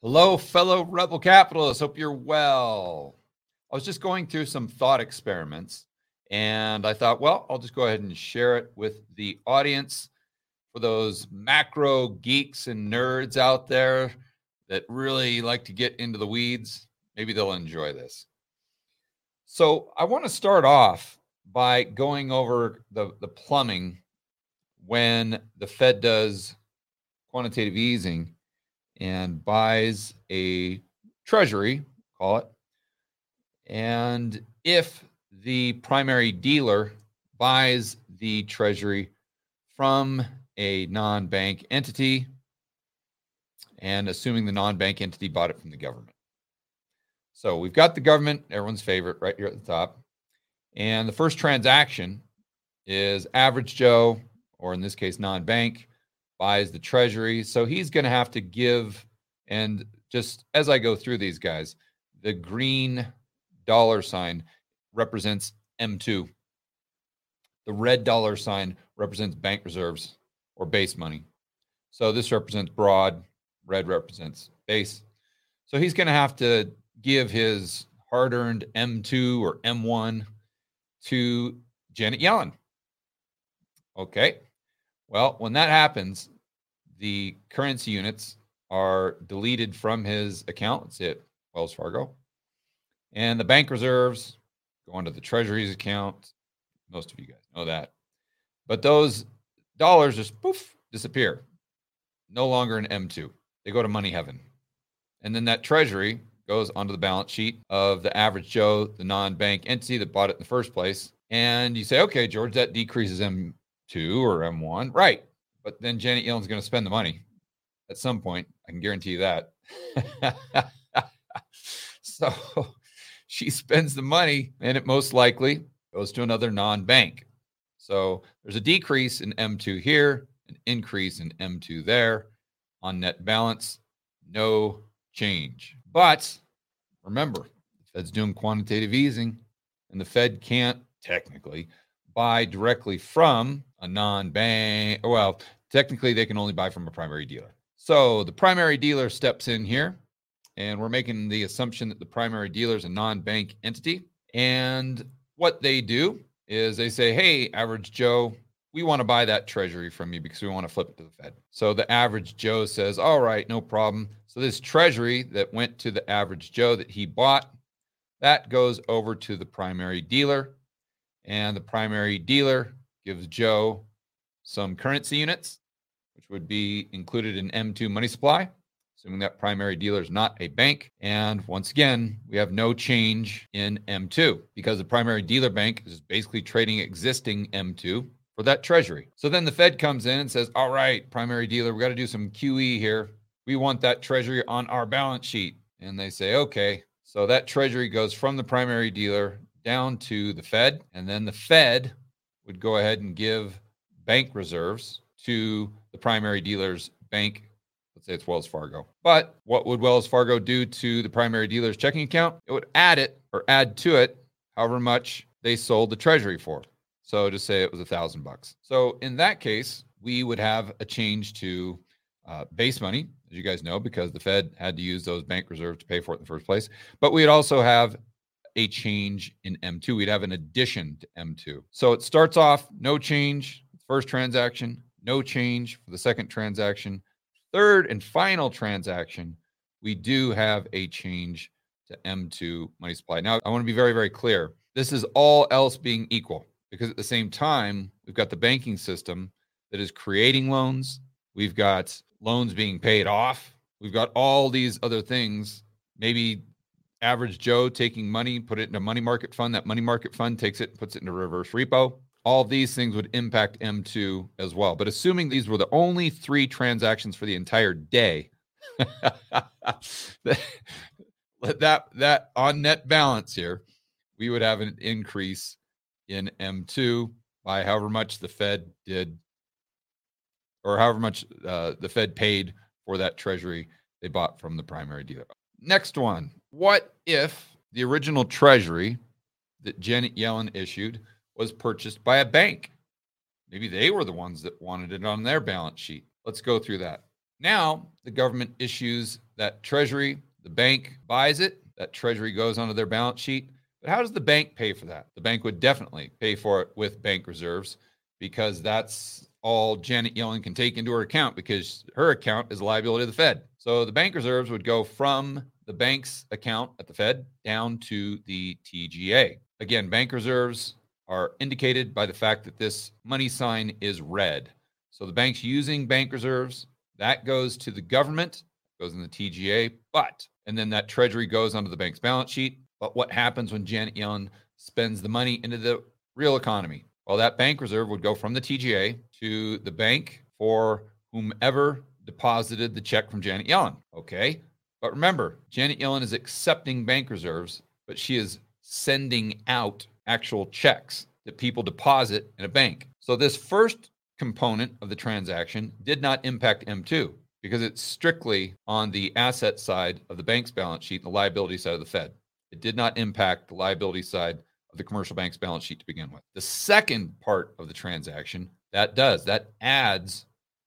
Hello, fellow rebel capitalists. Hope you're well. I was just going through some thought experiments and I thought, well, I'll just go ahead and share it with the audience for those macro geeks and nerds out there that really like to get into the weeds. Maybe they'll enjoy this. So, I want to start off by going over the, the plumbing when the Fed does quantitative easing and buys a treasury, call it. And if the primary dealer buys the treasury from a non bank entity, and assuming the non bank entity bought it from the government. So we've got the government, everyone's favorite, right here at the top. And the first transaction is average Joe, or in this case, non bank, buys the treasury. So he's going to have to give, and just as I go through these guys, the green dollar sign represents M2. The red dollar sign represents bank reserves or base money. So this represents broad, red represents base. So he's going to have to give his hard earned M2 or M1 to Janet Yellen. Okay. Well, when that happens, the currency units are deleted from his account. at Wells Fargo. And the bank reserves go into the Treasury's account. Most of you guys know that. But those dollars just poof disappear. No longer an M2. They go to money heaven. And then that Treasury goes onto the balance sheet of the average Joe, the non bank entity that bought it in the first place. And you say, okay, George, that decreases M2 or M1. Right. But then Janet Yellen's going to spend the money at some point. I can guarantee you that. so she spends the money and it most likely goes to another non bank. So there's a decrease in M2 here, an increase in M2 there. On net balance, no change. But remember, the Fed's doing quantitative easing, and the Fed can't technically buy directly from a non-bank. Well, technically they can only buy from a primary dealer. So the primary dealer steps in here, and we're making the assumption that the primary dealer is a non-bank entity. And what they do is they say, "Hey, average Joe, we want to buy that treasury from you because we want to flip it to the Fed." So the average Joe says, "All right, no problem." So this treasury that went to the average Joe that he bought, that goes over to the primary dealer and the primary dealer gives Joe some currency units, which would be included in M2 money supply, assuming that primary dealer is not a bank. And once again, we have no change in M2 because the primary dealer bank is basically trading existing M2 for that treasury. So then the Fed comes in and says, All right, primary dealer, we got to do some QE here. We want that treasury on our balance sheet. And they say, Okay. So that treasury goes from the primary dealer down to the Fed, and then the Fed would go ahead and give bank reserves to the primary dealer's bank. Let's say it's Wells Fargo. But what would Wells Fargo do to the primary dealer's checking account? It would add it or add to it however much they sold the treasury for. So just say it was a thousand bucks. So in that case, we would have a change to uh, base money, as you guys know, because the Fed had to use those bank reserves to pay for it in the first place. But we'd also have a change in M2. We'd have an addition to M2. So it starts off no change, first transaction, no change for the second transaction. Third and final transaction, we do have a change to M2 money supply. Now, I want to be very, very clear. This is all else being equal because at the same time, we've got the banking system that is creating loans. We've got loans being paid off. We've got all these other things, maybe average Joe taking money, put it in a money market fund. That money market fund takes it, puts it into reverse repo. All these things would impact M2 as well. But assuming these were the only three transactions for the entire day, that that on net balance here, we would have an increase in M2 by however much the Fed did, or however much uh, the Fed paid for that treasury they bought from the primary dealer. Next one what if the original treasury that Janet Yellen issued was purchased by a bank? Maybe they were the ones that wanted it on their balance sheet. Let's go through that. Now the government issues that treasury, the bank buys it, that treasury goes onto their balance sheet. But how does the bank pay for that? The bank would definitely pay for it with bank reserves because that's all Janet Yellen can take into her account because her account is a liability of the Fed. So the bank reserves would go from the bank's account at the Fed down to the TGA. Again, bank reserves are indicated by the fact that this money sign is red. So the bank's using bank reserves, that goes to the government, goes in the TGA, but and then that treasury goes onto the bank's balance sheet. But what happens when Janet Yellen spends the money into the real economy? Well, that bank reserve would go from the TGA to the bank for whomever deposited the check from Janet Yellen. Okay. But remember, Janet Yellen is accepting bank reserves, but she is sending out actual checks that people deposit in a bank. So this first component of the transaction did not impact M2 because it's strictly on the asset side of the bank's balance sheet the liability side of the Fed. It did not impact the liability side of the commercial bank's balance sheet to begin with. The second part of the transaction that does that adds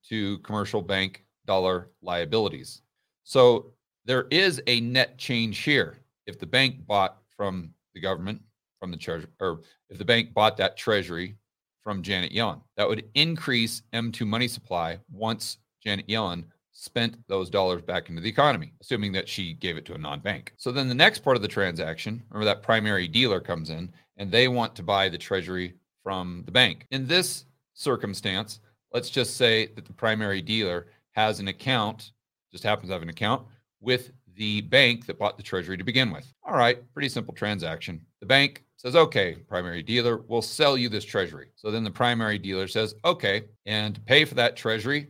to commercial bank liabilities. So there is a net change here. If the bank bought from the government, from the treasury, or if the bank bought that treasury from Janet Yellen, that would increase M2 money supply once Janet Yellen spent those dollars back into the economy, assuming that she gave it to a non bank. So then the next part of the transaction, remember that primary dealer comes in and they want to buy the treasury from the bank. In this circumstance, let's just say that the primary dealer has an account, just happens to have an account with the bank that bought the treasury to begin with. All right, pretty simple transaction. The bank says, okay, primary dealer, we'll sell you this treasury. So then the primary dealer says, okay, and to pay for that treasury,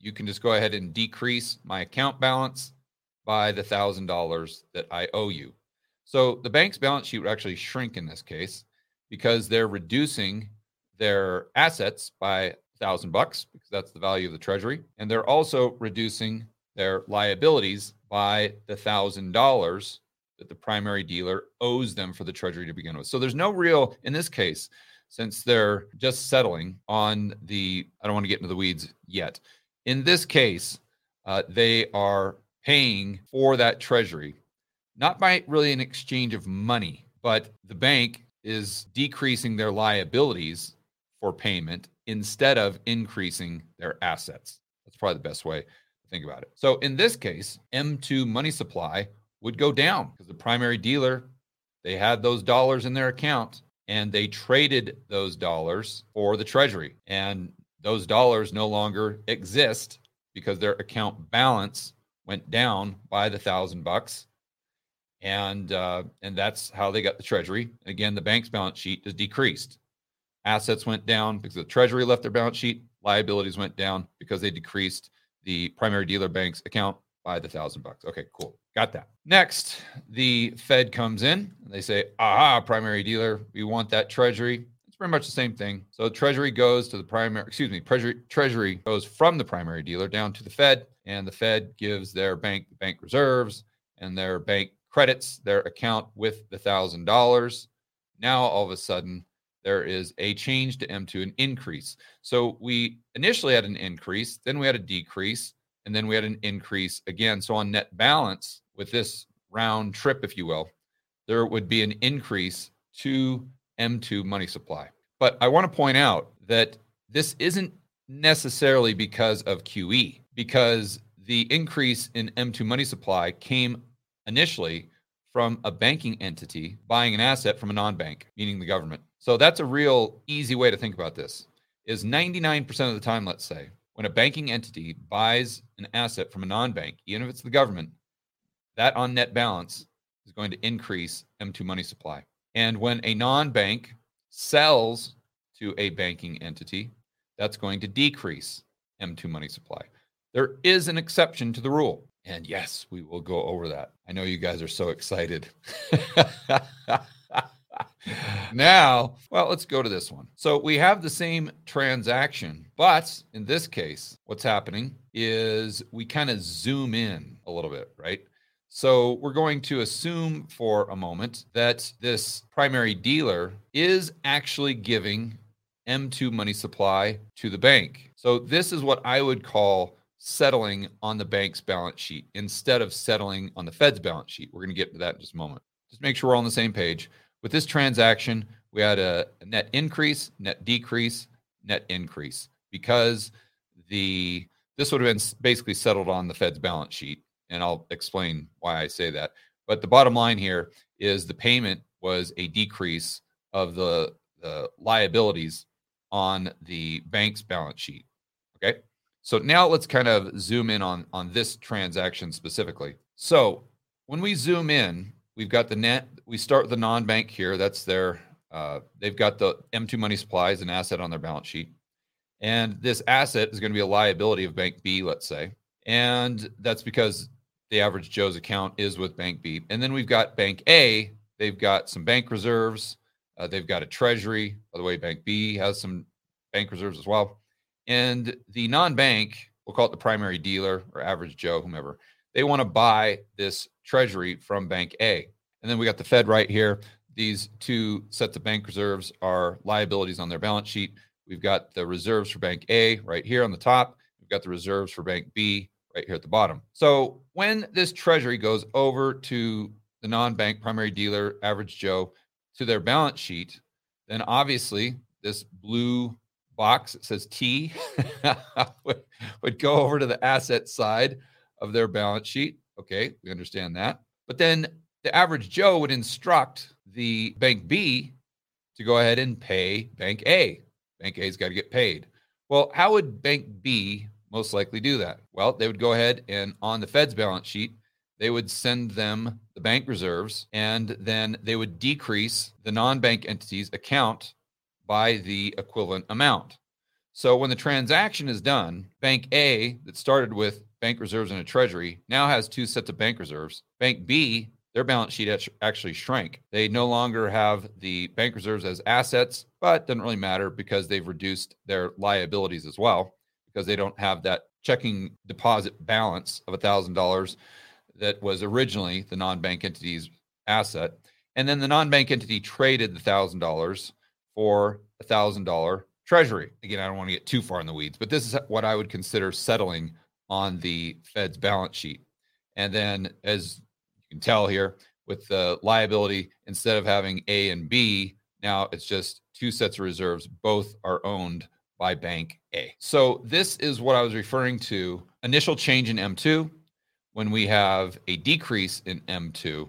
you can just go ahead and decrease my account balance by the thousand dollars that I owe you. So the bank's balance sheet would actually shrink in this case because they're reducing their assets by thousand bucks because that's the value of the treasury, and they're also reducing their liabilities by the thousand dollars that the primary dealer owes them for the treasury to begin with. So there's no real, in this case, since they're just settling on the, I don't want to get into the weeds yet, in this case, uh, they are paying for that treasury, not by really an exchange of money, but the bank is decreasing their liabilities for payment instead of increasing their assets. That's probably the best way to think about it. So in this case, M2 money supply would go down because the primary dealer, they had those dollars in their account and they traded those dollars for the treasury. And those dollars no longer exist because their account balance went down by the thousand bucks and uh, and that's how they got the treasury again the bank's balance sheet is decreased assets went down because the treasury left their balance sheet liabilities went down because they decreased the primary dealer bank's account by the thousand bucks. Okay cool. Got that. Next the fed comes in. And they say aha primary dealer we want that treasury. It's pretty much the same thing. So Treasury goes to the primary, excuse me, Treasury Treasury goes from the primary dealer down to the Fed, and the Fed gives their bank the bank reserves, and their bank credits their account with the thousand dollars. Now all of a sudden there is a change to M2, an increase. So we initially had an increase, then we had a decrease, and then we had an increase again. So on net balance with this round trip, if you will, there would be an increase to M2 money supply. But I want to point out that this isn't necessarily because of QE, because the increase in M2 money supply came initially from a banking entity buying an asset from a non-bank, meaning the government. So that's a real easy way to think about this. Is 99% of the time, let's say, when a banking entity buys an asset from a non-bank, even if it's the government, that on net balance is going to increase M2 money supply. And when a non bank sells to a banking entity, that's going to decrease M2 money supply. There is an exception to the rule. And yes, we will go over that. I know you guys are so excited. now, well, let's go to this one. So we have the same transaction, but in this case, what's happening is we kind of zoom in a little bit, right? So we're going to assume for a moment that this primary dealer is actually giving M2 money supply to the bank. So this is what I would call settling on the bank's balance sheet instead of settling on the Fed's balance sheet. We're going to get to that in just a moment. Just make sure we're on the same page. With this transaction, we had a, net increase, net decrease, net increase because the this would have been basically settled on the Fed's balance sheet, and I'll explain why I say that. But the bottom line here is the payment was a decrease of the, the liabilities on the bank's balance sheet. So now let's kind of zoom in on, on this transaction specifically. So when we zoom in, we've got the net, we start with the non bank here. That's their, uh, they've got the M2 money supply as an asset on their balance sheet. And this asset is going to be a liability of Bank B, let's say. And that's because the average Joe's account is with Bank B. And then we've got Bank A. They've got some bank reserves. Uh, they've got a treasury. By the way, Bank B has some bank reserves as well. And the non bank, we'll call it the primary dealer or average Joe, whomever, they want to buy this treasury from Bank A. And then we got the Fed right here. These two sets of bank reserves are liabilities on their balance sheet. We've got the reserves for Bank A right here on the top. We've got the reserves for Bank B right here at the bottom. So when this treasury goes over to the non bank primary dealer, average Joe, to their balance sheet, then obviously this blue box that says T would, would go over to the asset side of their balance sheet. Okay, we understand that. But then the average Joe would instruct the bank B to go ahead and pay bank A. Bank A's got to get paid. Well, how would bank B most likely do that? Well, they would go ahead and on the Fed's balance sheet, they would send them the bank reserves and then they would decrease the non bank entity's account by the equivalent amount. So when the transaction is done, Bank A, that started with bank reserves and a treasury, now has two sets of bank reserves. Bank B, their balance sheet actually shrank. They no longer have the bank reserves as assets, but doesn't really matter because they've reduced their liabilities as well because they don't have that checking deposit balance of $1,000 that was originally the non-bank entity's asset. And then the non-bank entity traded the $1,000 for a thousand dollar treasury. Again, I don't want to get too far in the weeds, but this is what I would consider settling on the Fed's balance sheet. And then, as you can tell here, with the liability, instead of having A and B, now it's just two sets of reserves. Both are owned by Bank A. So, this is what I was referring to initial change in M2. When we have a decrease in M2,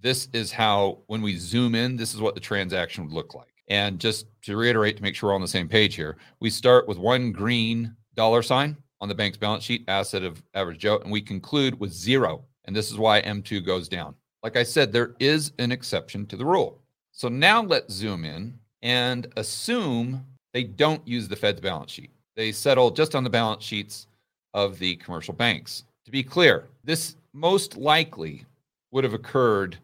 this is how, when we zoom in, this is what the transaction would look like. And just to reiterate, to make sure we're on the same page here, we start with one green dollar sign on the bank's balance sheet, asset of average Joe, and we conclude with zero. And this is why M2 goes down. Like I said, there is an exception to the rule. So now let's zoom in and assume they don't use the Fed's balance sheet. They settle just on the balance sheets of the commercial banks. To be clear, this most likely would have occurred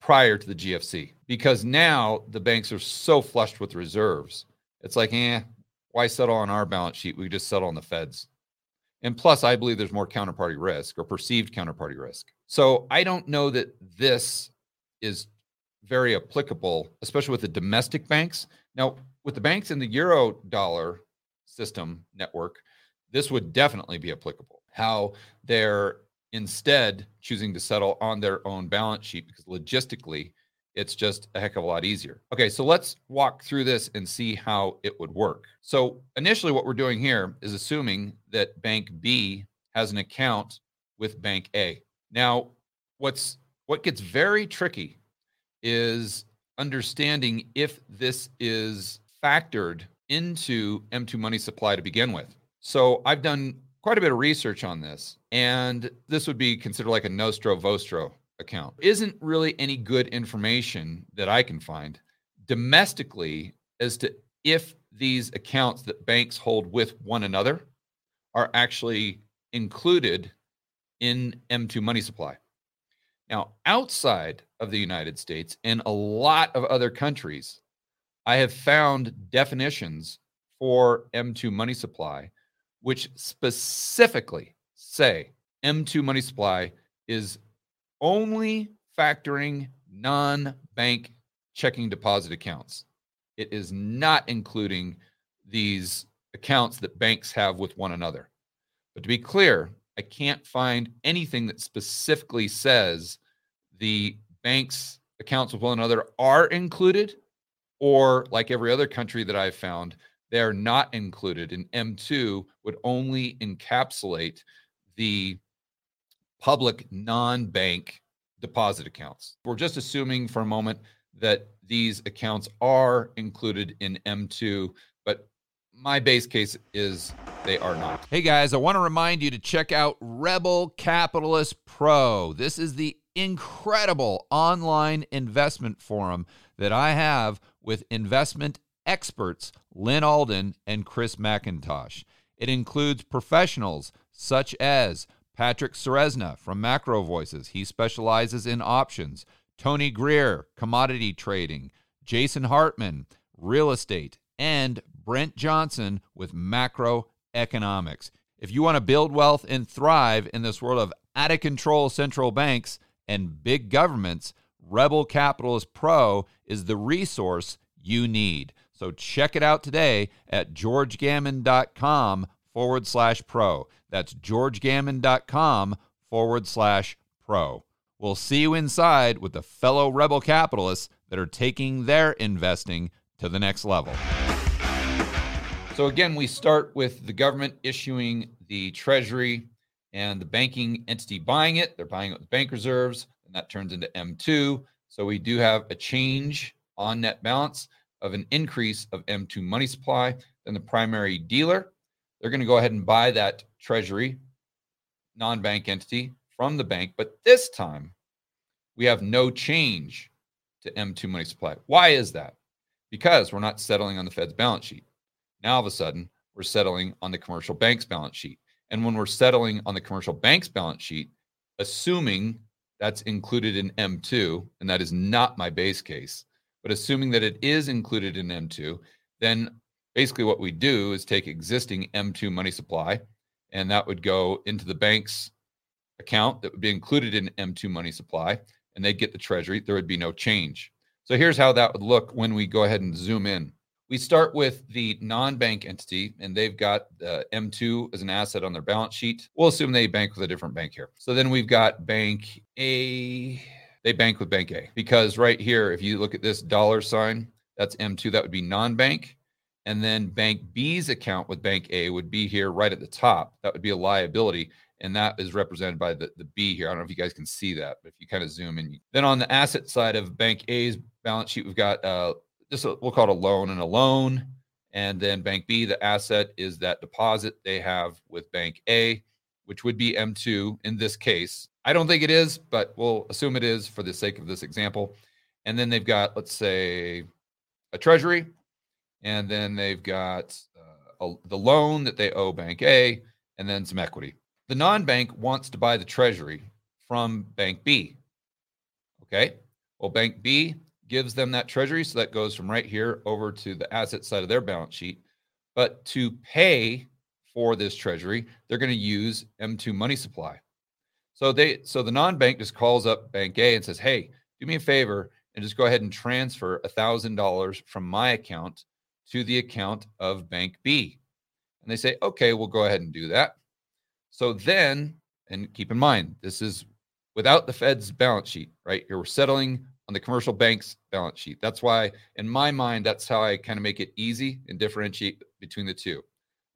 prior to the GFC because now the banks are so flushed with reserves. It's like, eh, why settle on our balance sheet? We just settle on the Fed's. And plus, I believe there's more counterparty risk or perceived counterparty risk. So I don't know that this is very applicable, especially with the domestic banks. Now, with the banks in the euro dollar system network, this would definitely be applicable. How they're instead choosing to settle on their own balance sheet because logistically it's just a heck of a lot easier. Okay, so let's walk through this and see how it would work. So, initially, what we're doing here is assuming that Bank B has an account with Bank A. Now, what's what gets very tricky is understanding if this is factored into M2 money supply to begin with. So, I've done quite a bit of research on this, and this would be considered like a nostro vostro account. Isn't really any good information that I can find domestically as to if these accounts that banks hold with one another are actually included in M2 money supply. Now, outside of the United States and a lot of other countries, I have found definitions for M2 money supply which specifically say M2 money supply is only factoring non bank checking deposit accounts. It is not including these accounts that banks have with one another. But to be clear, I can't find anything that specifically says the bank's accounts with one another are included, or like every other country that I've found, they are not included. And M2 would only encapsulate the public non bank deposit accounts. We're just assuming for a moment that these accounts are included in M2, but my base case is they are not. Hey guys, I want to remind you to check out Rebel Capitalist Pro. This is the incredible online investment forum that I have with investment experts Lyn Alden and Chris MacIntosh. It includes professionals such as Patrick Ceresna from Macro Voices. He specializes in options. Tony Greer, commodity trading. Jason Hartman, real estate. And Brent Johnson with macroeconomics. If you want to build wealth and thrive in this world of out of control central banks and big governments, Rebel Capitalist Pro is the resource you need. So check it out today at georgegammon.com forward slash pro. That's georgegammon.com forward slash pro. We'll see you inside with the fellow rebel capitalists that are taking their investing to the next level. So, again, we start with the government issuing the treasury and the banking entity buying it. They're buying it with bank reserves, and that turns into M2. So, we do have a change on net balance of an increase of M2 money supply. Then the primary dealer, they're going to go ahead and buy that treasury non bank entity from the bank. But this time, we have no change to M2 money supply. Why is that? Because we're not settling on the Fed's balance sheet. Now, all of a sudden, we're settling on the commercial bank's balance sheet. And when we're settling on the commercial bank's balance sheet, assuming that's included in M2, and that is not my base case, but assuming that it is included in M2, then basically what we do is take existing M2 money supply, and that would go into the bank's account that would be included in M2 money supply, and they'd get the treasury. There would be no change. So here's how that would look when we go ahead and zoom in. We start with the non bank entity, and they've got uh, M2 as an asset on their balance sheet. We'll assume they bank with a different bank here. So then we've got Bank A they bank with Bank A because right here, if you look at this dollar sign, that's M2, that would be non bank. And then Bank B's account with Bank A would be here right at the top. That would be a liability. And that is represented by the, the B here. I don't know if you guys can see that, but if you kind of zoom in. Then on the asset side of Bank A's balance sheet, we've got uh, just a, we'll call it a loan and a loan. And then Bank B, the asset is that deposit they have with Bank A, which would be M2 in this case. I don't think it is, but we'll assume it is for the sake of this example. And then they've got, let's say, a treasury, and then they've got uh, a, the loan that they owe Bank A, and then some equity. The non bank wants to buy the treasury from Bank B. Okay. Well, Bank B gives them that treasury. So that goes from right here over to the asset side of their balance sheet. But to pay for this treasury, they're going to use M2 money supply. So they so the non-bank just calls up Bank A and says, "Hey, do me a favor and just go ahead and transfer a thousand dollars from my account to the account of Bank B." And they say, "Okay, we'll go ahead and do that." So then, and keep in mind, this is without the Fed's balance sheet, right? Here we're settling on the commercial bank's balance sheet. That's why, in my mind, that's how I kind of make it easy and differentiate between the two.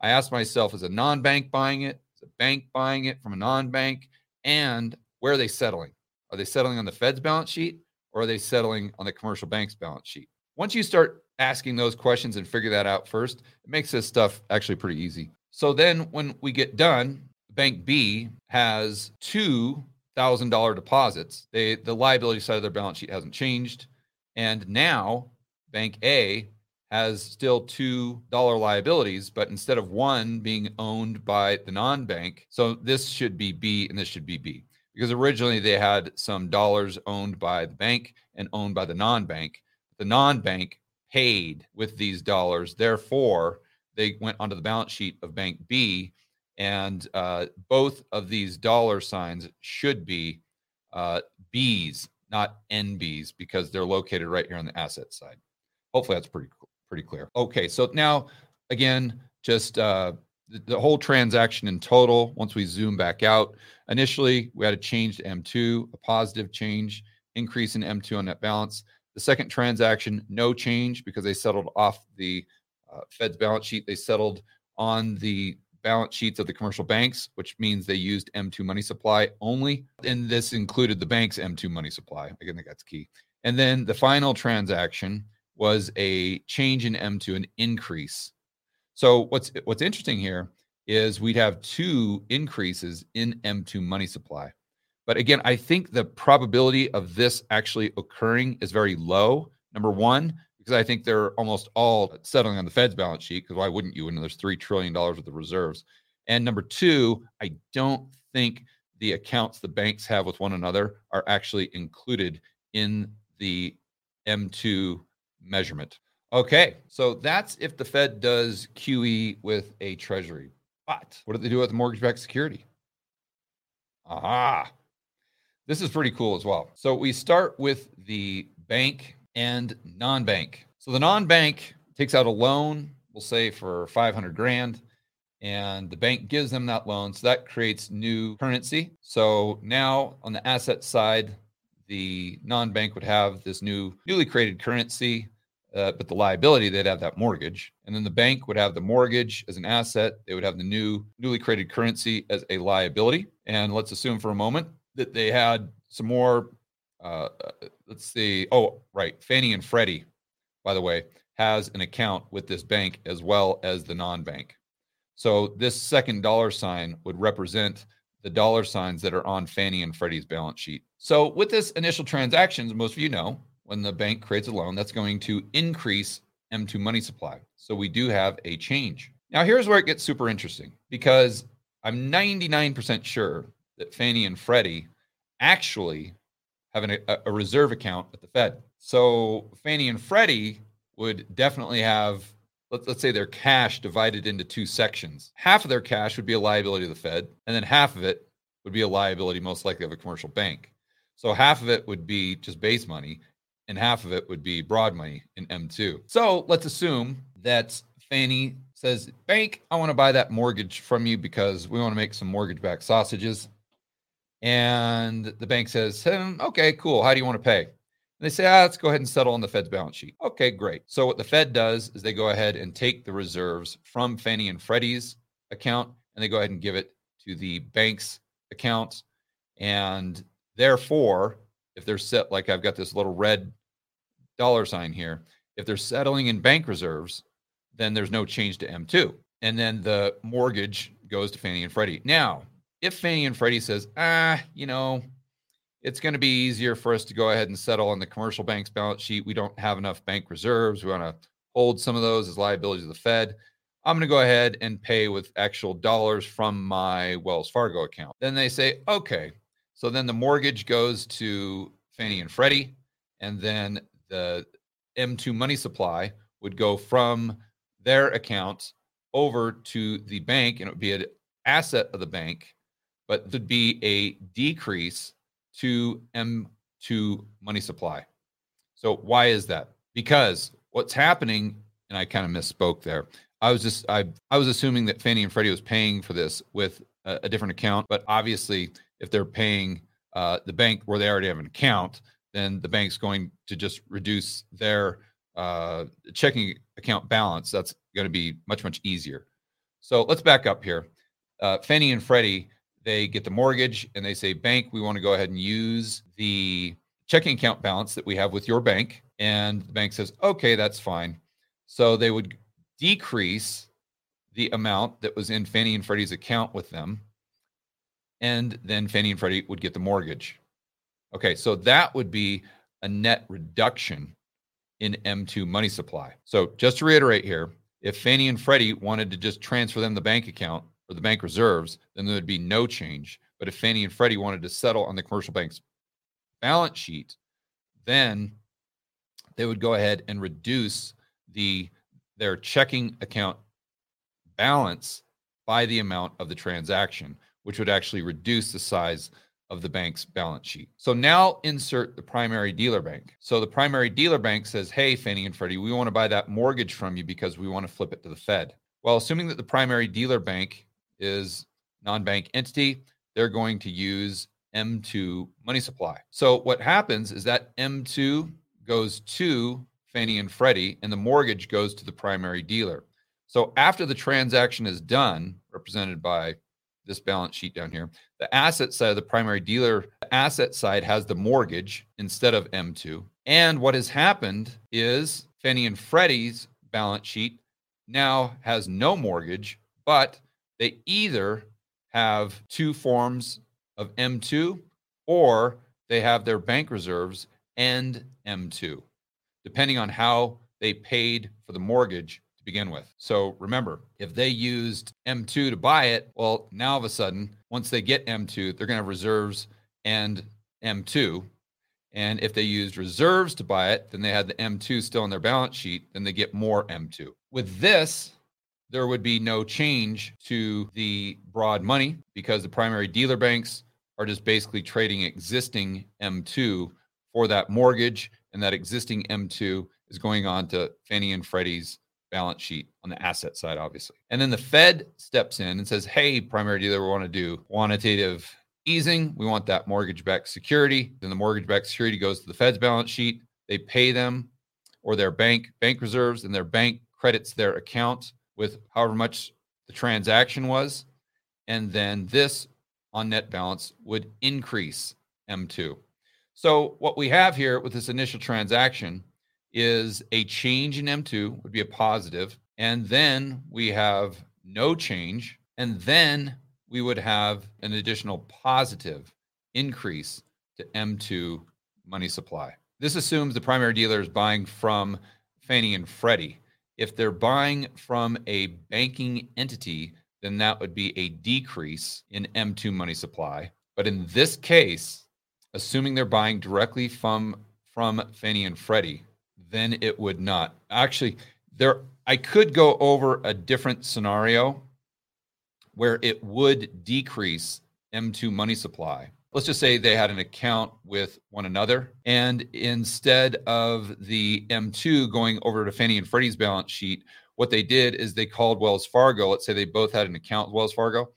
I ask myself, is a non-bank buying it? Is a bank buying it from a non-bank? and where are they settling? Are they settling on the Fed's balance sheet or are they settling on the commercial bank's balance sheet? Once you start asking those questions and figure that out first, it makes this stuff actually pretty easy. So then when we get done, Bank B has two thousand dollar deposits. They the liability side of their balance sheet hasn't changed. And now Bank A has still two dollar liabilities, but instead of one being owned by the non-bank, so this should be B and this should be B. Because originally they had some dollars owned by the bank and owned by the non-bank. The non-bank paid with these dollars, therefore they went onto the balance sheet of Bank B, and uh, both of these dollar signs should be uh, B's, not NBs, because they're located right here on the asset side. Hopefully that's pretty pretty clear. Okay, so now again, just uh, the, the whole transaction in total, once we zoom back out, initially we had a change to M2, a positive change, increase in M2 on net balance. The second transaction, no change because they settled off the uh, Fed's balance sheet. They settled on the balance sheets of the commercial banks, which means they used M2 money supply only. And this included the bank's M2 money supply. I think that's key. And then the final transaction was a change in M2, an increase. So what's what's interesting here is we'd have two increases in M2 money supply. But again, I think the probability of this actually occurring is very low. Number one, because I think they're almost all settling on the Fed's balance sheet. Because why wouldn't you when there's $3 trillion of reserves? And number two, I don't think the accounts the banks have with one another are actually included in the M2 measurement. Okay, so that's if the Fed does QE with a treasury. But what do they do with the mortgage backed security? Aha. This is pretty cool as well. So we start with the bank and non bank. So the non bank takes out a loan, we'll say for 500 grand, and the bank gives them that loan. So that creates new currency. So now on the asset side, the non bank would have this new, newly created currency. Uh, but the liability they'd have that mortgage and then the bank would have the mortgage as an asset they would have the new newly created currency as a liability and let's assume for a moment that they had some more. Uh, uh, let's see. Oh, right. Fannie and Freddie, by the way, has an account with this bank as well as the non-bank. So this second dollar sign would represent the dollar signs that are on Fannie and Freddie's balance sheet. So with this initial transactions, most of you know, when the bank creates a loan, that's going to increase M2 money supply. So we do have a change. Now here's where it gets super interesting because I'm 99% sure that Fannie and Freddie actually have an, a, a reserve account at the Fed. So Fannie and Freddie would definitely have, let's, let's say their cash divided into two sections. Half of their cash would be a liability of the Fed, and then half of it would be a liability, most likely, of a commercial bank. So half of it would be just base money, and half of it would be broad money in M2. So let's assume that Fannie says, Bank, I want to buy that mortgage from you because we want to make some mortgage backed sausages. And the bank says, hmm, okay, cool. How do you want to pay? And they say, ah, let's go ahead and settle on the Fed's balance sheet. Okay, great. So what the Fed does is they go ahead and take the reserves from Fannie and Freddie's account and they go ahead and give it to the bank's account. And therefore, if they're set, like I've got this little red dollar sign here, if they're settling in bank reserves, then there's no change to M2. And then the mortgage goes to Fannie and Freddie. Now, if Fannie and Freddie says, ah, you know, it's going to be easier for us to go ahead and settle on the commercial bank's balance sheet. We don't have enough bank reserves. We want to hold some of those as liabilities of the Fed. I'm going to go ahead and pay with actual dollars from my Wells Fargo account. Then they say, okay. So then the mortgage goes to Fannie and Freddie, and then the M2 money supply would go from their account over to the bank, and it would be an asset of the bank but there'd be a decrease to M2 money supply. So why is that? Because what's happening, and I kind of misspoke there. I was just I I was assuming that Fannie and Freddie was paying for this with a, a different account, but obviously, if they're paying uh, the bank where they already have an account, then the bank's going to just reduce their uh, checking account balance. That's going to be much much easier. So let's back up here. Uh, Fannie and Freddie they get the mortgage and they say, Bank, we want to go ahead and use the checking account balance that we have with your bank. And the bank says, Okay, that's fine. So they would decrease the amount that was in Fannie and Freddie's account with them. And then Fannie and Freddie would get the mortgage. Okay, so that would be a net reduction in M2 money supply. So just to reiterate here, if Fannie and Freddie wanted to just transfer them the bank account, the bank reserves, then there would be no change. But if Fannie and Freddie wanted to settle on the commercial bank's balance sheet, then they would go ahead and reduce the their checking account balance by the amount of the transaction, which would actually reduce the size of the bank's balance sheet. So now insert the primary dealer bank. So the primary dealer bank says, Hey, Fannie and Freddie, we want to buy that mortgage from you because we want to flip it to the Fed. Well, assuming that the primary dealer bank is non-bank entity, they're going to use M2 money supply. So what happens is that M2 goes to Fannie and Freddie and the mortgage goes to the primary dealer. So after the transaction is done, represented by this balance sheet down here, the asset side of the primary dealer, the asset side has the mortgage instead of M2. And what has happened is Fannie and Freddie's balance sheet now has no mortgage, but they either have two forms of M2 or they have their bank reserves and M2, depending on how they paid for the mortgage to begin with. So remember, if they used M2 to buy it, well, now of a sudden, once they get M2, they're going to have reserves and M2. And if they used reserves to buy it, then they had the M2 still on their balance sheet, then they get more M2. With this, there would be no change to the broad money because the primary dealer banks are just basically trading existing M2 for that mortgage, and that existing M2 is going on to Fannie and Freddie's balance sheet on the asset side, obviously. And then the Fed steps in and says, Hey, primary dealer, we want to do quantitative easing. We want that mortgage backed security. Then the mortgage backed security goes to the Fed's balance sheet. They pay them or their bank bank reserves, and their bank credits their account with however much the transaction was. And then this on net balance would increase M2. So what we have here with this initial transaction is a change in M2 would be a positive, and then we have no change, and then we would have an additional positive increase to M2 money supply. This assumes the primary dealer is buying from Fannie and Freddie. If they're buying from a banking entity, then that would be a decrease in M2 money supply. But in this case, assuming they're buying directly from from Fannie and Freddie, then it would not. Actually, there I could go over a different scenario where it would decrease M2 money supply. Let's just say they had an account with one another, and instead of the M2 going over to Fannie and Freddie's balance sheet, what they did is they called Wells Fargo. Let's say they both had an account with Wells Fargo,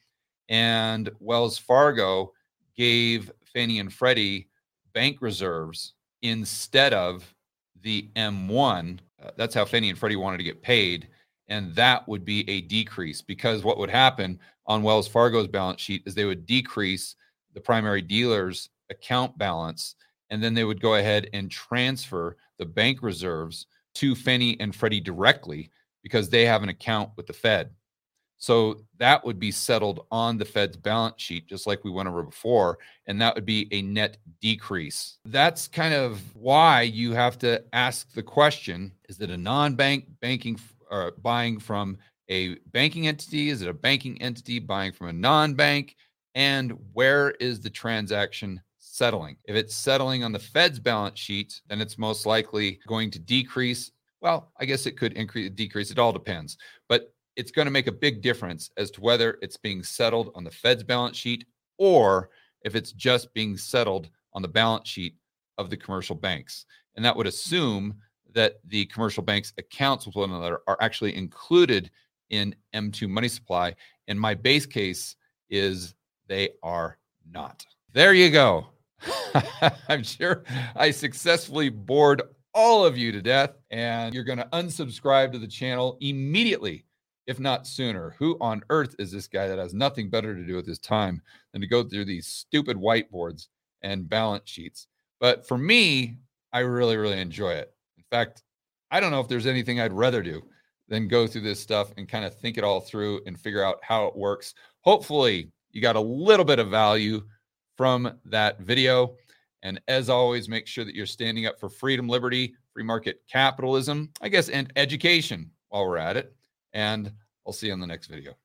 and Wells Fargo gave Fannie and Freddie bank reserves instead of the M1. Uh, that's how Fannie and Freddie wanted to get paid. And that would be a decrease because what would happen on Wells Fargo's balance sheet is they would decrease the primary dealer's account balance. And then they would go ahead and transfer the bank reserves to Fannie and Freddie directly because they have an account with the Fed. So that would be settled on the Fed's balance sheet, just like we went over before. And that would be a net decrease. That's kind of why you have to ask the question is it a non bank banking or uh, buying from a banking entity? Is it a banking entity buying from a non bank? And where is the transaction settling? If it's settling on the Fed's balance sheet, then it's most likely going to decrease. Well, I guess it could increase, decrease. It all depends. But it's going to make a big difference as to whether it's being settled on the Fed's balance sheet or if it's just being settled on the balance sheet of the commercial banks. And that would assume that the commercial banks' accounts with one another are actually included in M2 money supply. And my base case is they are not. There you go. I'm sure I successfully bored all of you to death, and you're going to unsubscribe to the channel immediately if not sooner. Who on earth is this guy that has nothing better to do with his time than to go through these stupid whiteboards and balance sheets? But for me, I really, really enjoy it. In fact, I don't know if there's anything I'd rather do than go through this stuff and kind of think it all through and figure out how it works. Hopefully, you got a little bit of value from that video. And as always, make sure that you're standing up for freedom, liberty, free market capitalism, I guess, and education while we're at it and I'll see you on the next video.